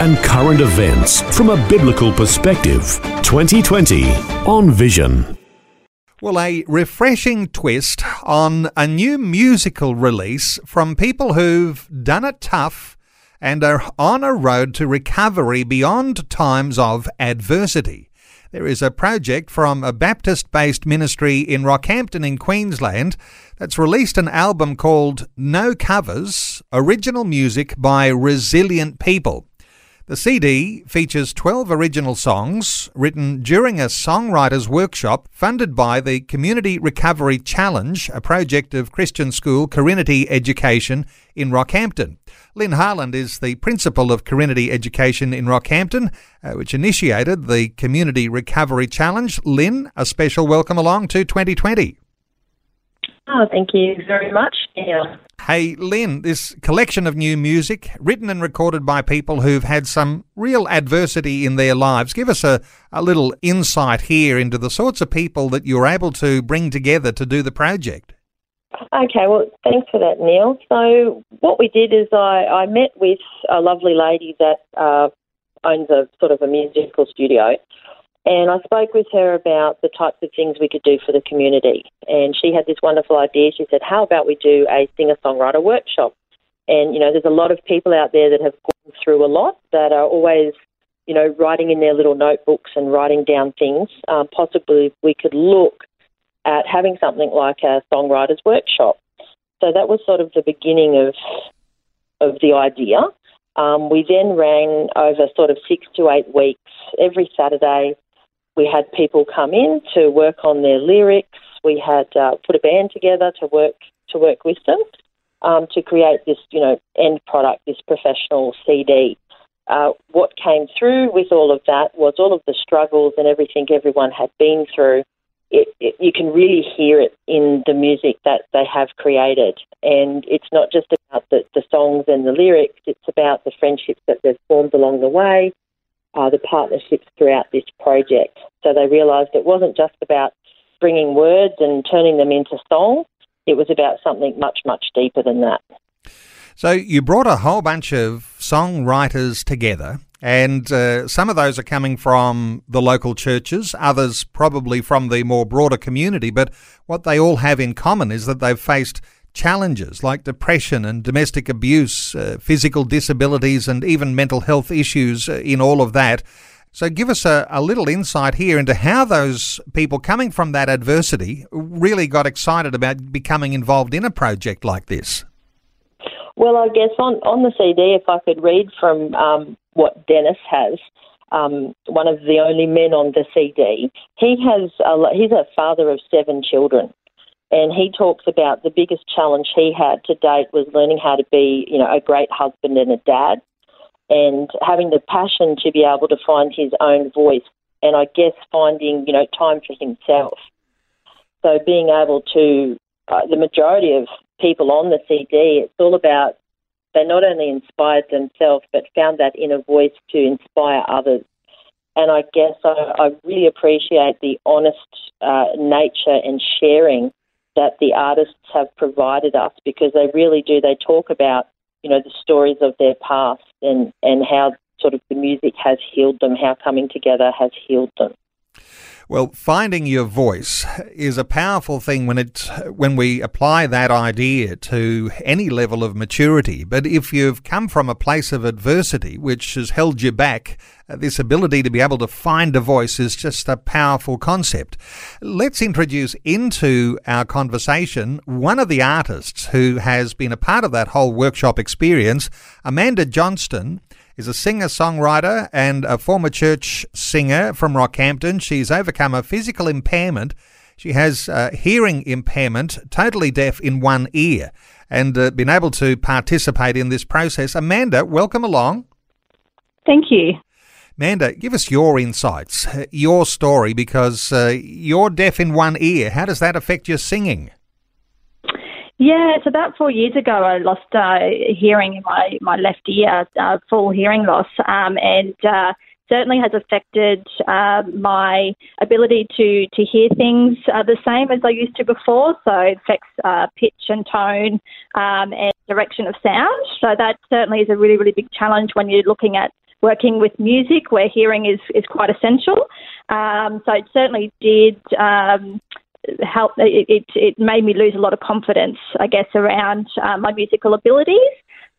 and current events from a biblical perspective. 2020 on Vision. Well, a refreshing twist on a new musical release from people who've done it tough and are on a road to recovery beyond times of adversity. There is a project from a Baptist based ministry in Rockhampton in Queensland that's released an album called No Covers Original Music by Resilient People. The CD features 12 original songs written during a songwriters workshop funded by the Community Recovery Challenge, a project of Christian School Carinity Education in Rockhampton. Lyn Harland is the principal of Carinity Education in Rockhampton, uh, which initiated the Community Recovery Challenge. Lyn, a special welcome along to 2020. Oh, thank you very much. Yeah. Hey, Lyn, this collection of new music written and recorded by people who've had some real adversity in their lives. Give us a, a little insight here into the sorts of people that you're able to bring together to do the project. Okay, well, thanks for that, Neil. So, what we did is I, I met with a lovely lady that uh, owns a sort of a musical studio, and I spoke with her about the types of things we could do for the community. And she had this wonderful idea. She said, How about we do a singer songwriter workshop? And, you know, there's a lot of people out there that have gone through a lot that are always, you know, writing in their little notebooks and writing down things. Um, possibly we could look at having something like a songwriters workshop. So that was sort of the beginning of of the idea. Um, we then ran over sort of six to eight weeks every Saturday we had people come in to work on their lyrics. We had uh, put a band together to work to work with them um, to create this, you know, end product, this professional CD. Uh, what came through with all of that was all of the struggles and everything everyone had been through. It, it, you can really hear it in the music that they have created. And it's not just about the, the songs and the lyrics, it's about the friendships that they've formed along the way, uh, the partnerships throughout this project. So they realised it wasn't just about bringing words and turning them into song, it was about something much, much deeper than that. So you brought a whole bunch of songwriters together. And uh, some of those are coming from the local churches, others probably from the more broader community. But what they all have in common is that they've faced challenges like depression and domestic abuse, uh, physical disabilities, and even mental health issues uh, in all of that. So, give us a, a little insight here into how those people coming from that adversity really got excited about becoming involved in a project like this. Well, I guess on, on the CD, if I could read from um, what Dennis has, um, one of the only men on the CD, he has a, he's a father of seven children. And he talks about the biggest challenge he had to date was learning how to be, you know, a great husband and a dad, and having the passion to be able to find his own voice, and I guess finding, you know, time for himself. So being able to, uh, the majority of people on the CD, it's all about they not only inspired themselves but found that inner voice to inspire others. And I guess I, I really appreciate the honest uh, nature and sharing that the artists have provided us because they really do. They talk about, you know, the stories of their past and, and how sort of the music has healed them, how coming together has healed them. Well, finding your voice is a powerful thing when it when we apply that idea to any level of maturity. But if you've come from a place of adversity which has held you back, uh, this ability to be able to find a voice is just a powerful concept. Let's introduce into our conversation one of the artists who has been a part of that whole workshop experience, Amanda Johnston is a singer songwriter and a former church singer from Rockhampton. She's overcome a physical impairment. She has a hearing impairment, totally deaf in one ear, and uh, been able to participate in this process. Amanda, welcome along. Thank you. Amanda, give us your insights, uh, your story, because uh, you're deaf in one ear. How does that affect your singing? Yeah, it's about four years ago. I lost uh, hearing in my, my left ear, uh, full hearing loss, um, and uh, certainly has affected uh, my ability to, to hear things uh, the same as I used to before. So it affects uh, pitch and tone um, and direction of sound. So that certainly is a really, really big challenge when you're looking at working with music where hearing is, is quite essential. Um, so it certainly did um, help. It, it, it, made me lose a lot of confidence, I guess, around uh, my musical abilities.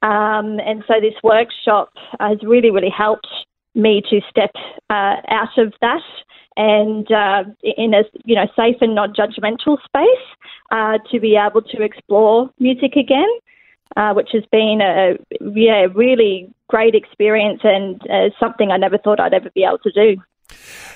Um, and so this workshop has really, really helped me to step uh, out of that and uh, in a you know safe and not judgmental space uh, to be able to explore music again uh, which has been a yeah really great experience and uh, something I never thought I'd ever be able to do.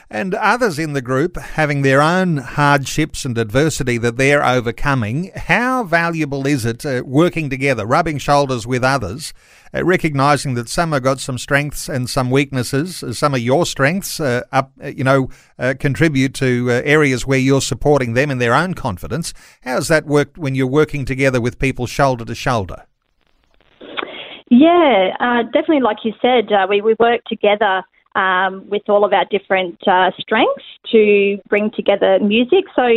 And others in the group having their own hardships and adversity that they're overcoming, how valuable is it uh, working together, rubbing shoulders with others, uh, recognizing that some have got some strengths and some weaknesses, uh, some of your strengths, uh, up, uh, you know, uh, contribute to areas where you're supporting them in their own confidence. How's that worked when you're working together with people shoulder to shoulder? Yeah, definitely. Like you said, we we work together um, with all of our different uh, strengths to bring together music. So,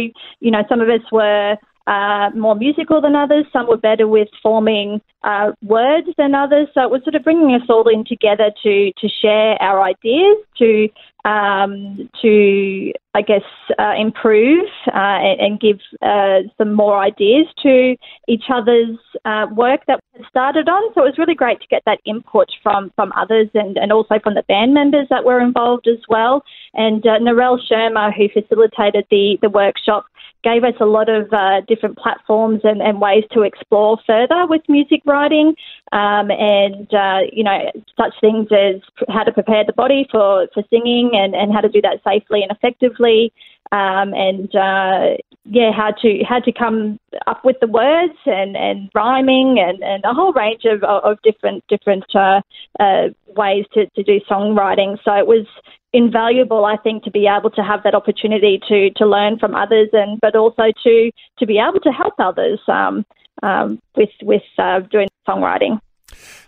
you know, some of us were uh, more musical than others. Some were better with forming uh, words than others. So it was sort of bringing us all in together to to share our ideas, to um, to I guess uh, improve uh, and, and, give uh, some more ideas to each other's uh, work that we started on. So it was really great to get that input from from others and, and also from the band members that were involved as well. And uh, Narelle Sherma, who facilitated the the workshop, gave us a lot of uh, different platforms and, and, ways to explore further with music writing, um, and uh, you know such things as how to prepare the body for, for singing and, and how to do that safely and effectively, um, and uh, yeah, how to how to come up with the words and, and rhyming and, and a whole range of, of different different uh, uh, ways to, to do songwriting. So it was invaluable, I think, to be able to have that opportunity to to learn from others, and but also to to be able to help others um, um, with with uh, doing songwriting.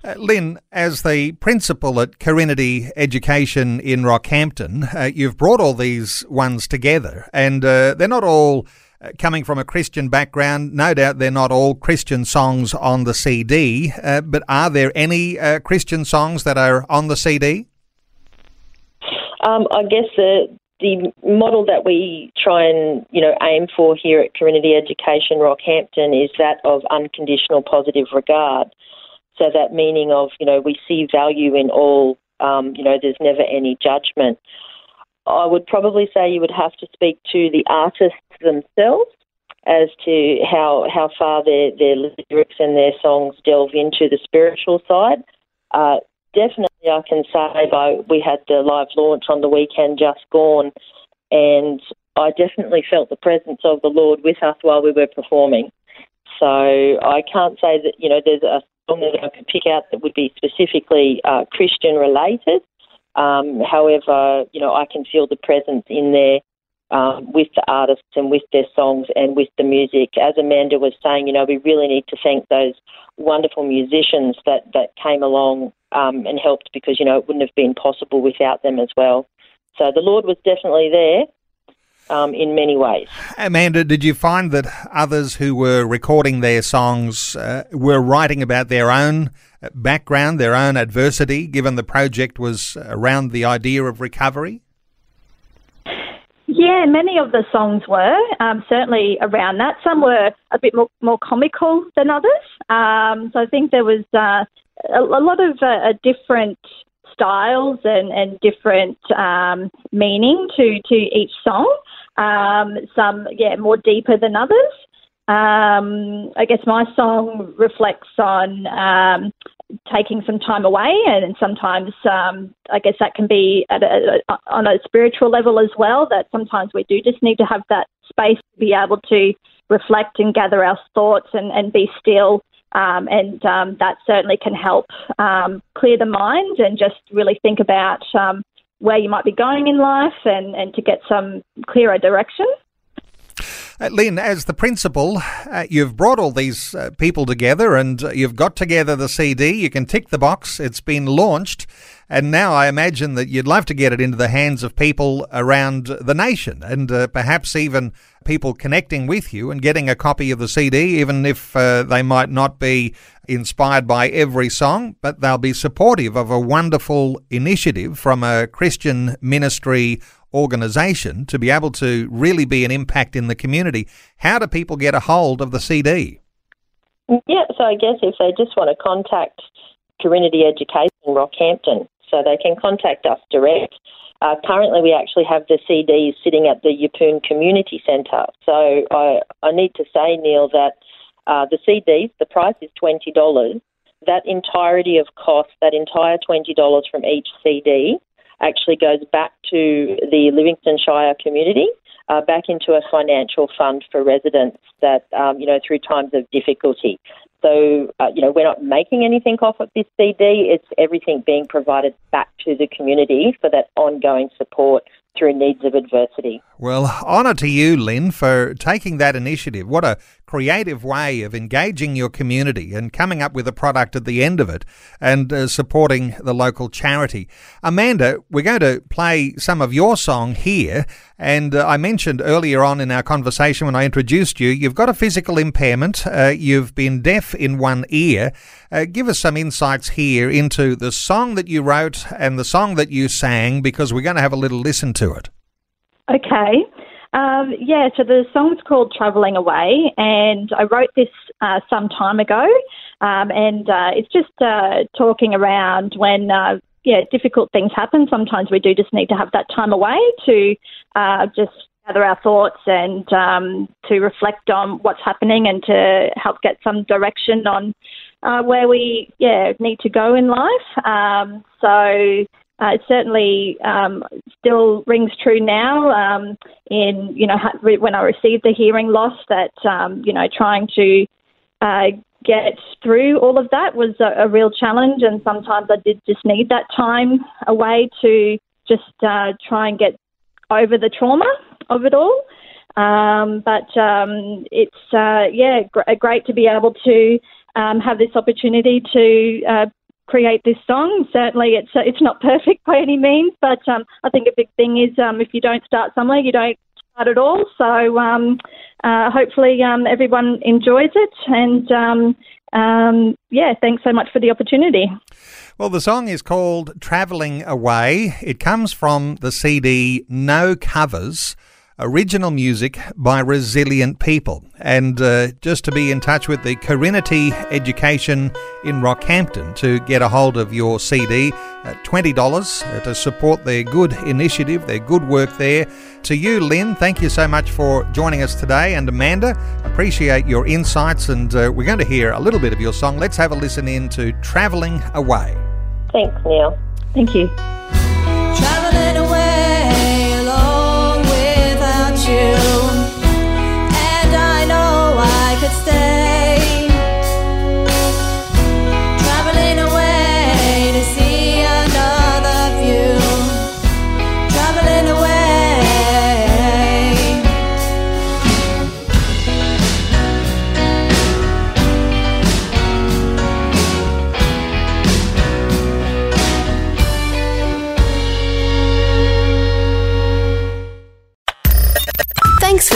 Uh, Lyn, as the principal at Carinity Education in Rockhampton, uh, you've brought all these ones together, and uh, they're not all uh, coming from a Christian background. No doubt they're not all Christian songs on the CD, uh, but are there any Christian songs that are on the CD? Um, I guess the the model that we try and you know aim for here at Carinity Education Rockhampton is that of unconditional positive regard. So that meaning of you know we see value in all. Um, you know, there's never any judgment. I would probably say you would have to speak to the artists themselves as to how how far their their lyrics and their songs delve into the spiritual side. Uh, definitely, I can say by we had the live launch on the weekend just gone, and I definitely felt the presence of the Lord with us while we were performing. So I can't say that you know there's a song that I could pick out that would be specifically uh, Christian related. Um, however, you know I can feel the presence in there um, with the artists and with their songs and with the music. As Amanda was saying, you know, we really need to thank those wonderful musicians that, that came along um, and helped because, you know, it wouldn't have been possible without them as well. So the Lord was definitely there. Um, in many ways. Amanda, did you find that others who were recording their songs uh, were writing about their own background, their own adversity, given the project was around the idea of recovery? Yeah, many of the songs were um, certainly around that. Some were a bit more, more comical than others. Um, so I think there was uh, a, a, lot of uh, different styles and, and different um, meaning to, to each song. Um, some, yeah, more deeper than others. Um, I guess my song reflects on um, taking some time away, and sometimes um, I guess that can be a, a, on a spiritual level as well. That sometimes we do just need to have that space to be able to reflect and gather our thoughts and, and be still. Um, and um, that certainly can help um, clear the mind and just really think about um, where you might be going in life and, and to get some clearer direction. Uh, Lyn, as the principal, uh, you've brought all these uh, people together and uh, you've got together the CD. You can tick the box. It's been launched. And now I imagine that you'd love to get it into the hands of people around the nation and uh, perhaps even people connecting with you and getting a copy of the CD, even if uh, they might not be inspired by every song, but they'll be supportive of a wonderful initiative from a Christian ministry organisation to be able to really be an impact in the community. How do people get a hold of the CD? Yeah, so I guess if they just want to contact Carinity Education Rockhampton, so they can contact us direct. Uh, currently, we actually have the CDs sitting at the Yeppoon Community Centre. So I, I need to say, Neil, that uh, the CDs, the price is $20. That entirety of cost, that entire $20 from each CD, actually goes back to the Livingstone Shire community, uh, back into a financial fund for residents that, um, you know, through times of difficulty. So, uh, you know, we're not making anything off of this CD. It's everything being provided back to the community for that ongoing support through needs of adversity. Well, honour to you, Lyn, for taking that initiative. What a creative way of engaging your community and coming up with a product at the end of it and uh, supporting the local charity. Amanda, we're going to play some of your song here. And uh, I mentioned earlier on in our conversation when I introduced you, you've got a physical impairment, uh, you've been deaf in one ear. Uh, give us some insights here into the song that you wrote and the song that you sang because we're going to have a little listen to it. Okay. Um, yeah, so the song's called Travelling Away, and I wrote this uh, some time ago. Um, and uh, it's just uh, talking around when, uh, yeah, difficult things happen. Sometimes we do just need to have that time away to uh, just gather our thoughts and um, to reflect on what's happening and to help get some direction on uh, where we, yeah, need to go in life. Um, so uh, it certainly um, still rings true now. Um, in you know when I received the hearing loss, that um, you know trying to uh, get through all of that was a, a, real challenge, and sometimes I did just need that time away to just uh, try and get over the trauma of it all. Um, but um, it's uh, yeah gr- great to be able to um, have this opportunity to uh, create this song. Certainly, it's uh, it's not perfect by any means, but um, I think a big thing is um, if you don't start somewhere, you don't start at all. So um, uh, hopefully, um, everyone enjoys it, and um, um, yeah, thanks so much for the opportunity. Well, the song is called "Traveling Away." It comes from the CD No Covers original music by resilient people. And uh, just to be in touch with the Carinity Education in Rockhampton to get a hold of your CD at $20 uh, to support their good initiative, their good work there. To you, Lyn, thank you so much for joining us today. And Amanda, appreciate your insights. And uh, we're going to hear a little bit of your song. Let's have a listen in to Travelling Away. Thanks, Neil. Thank you.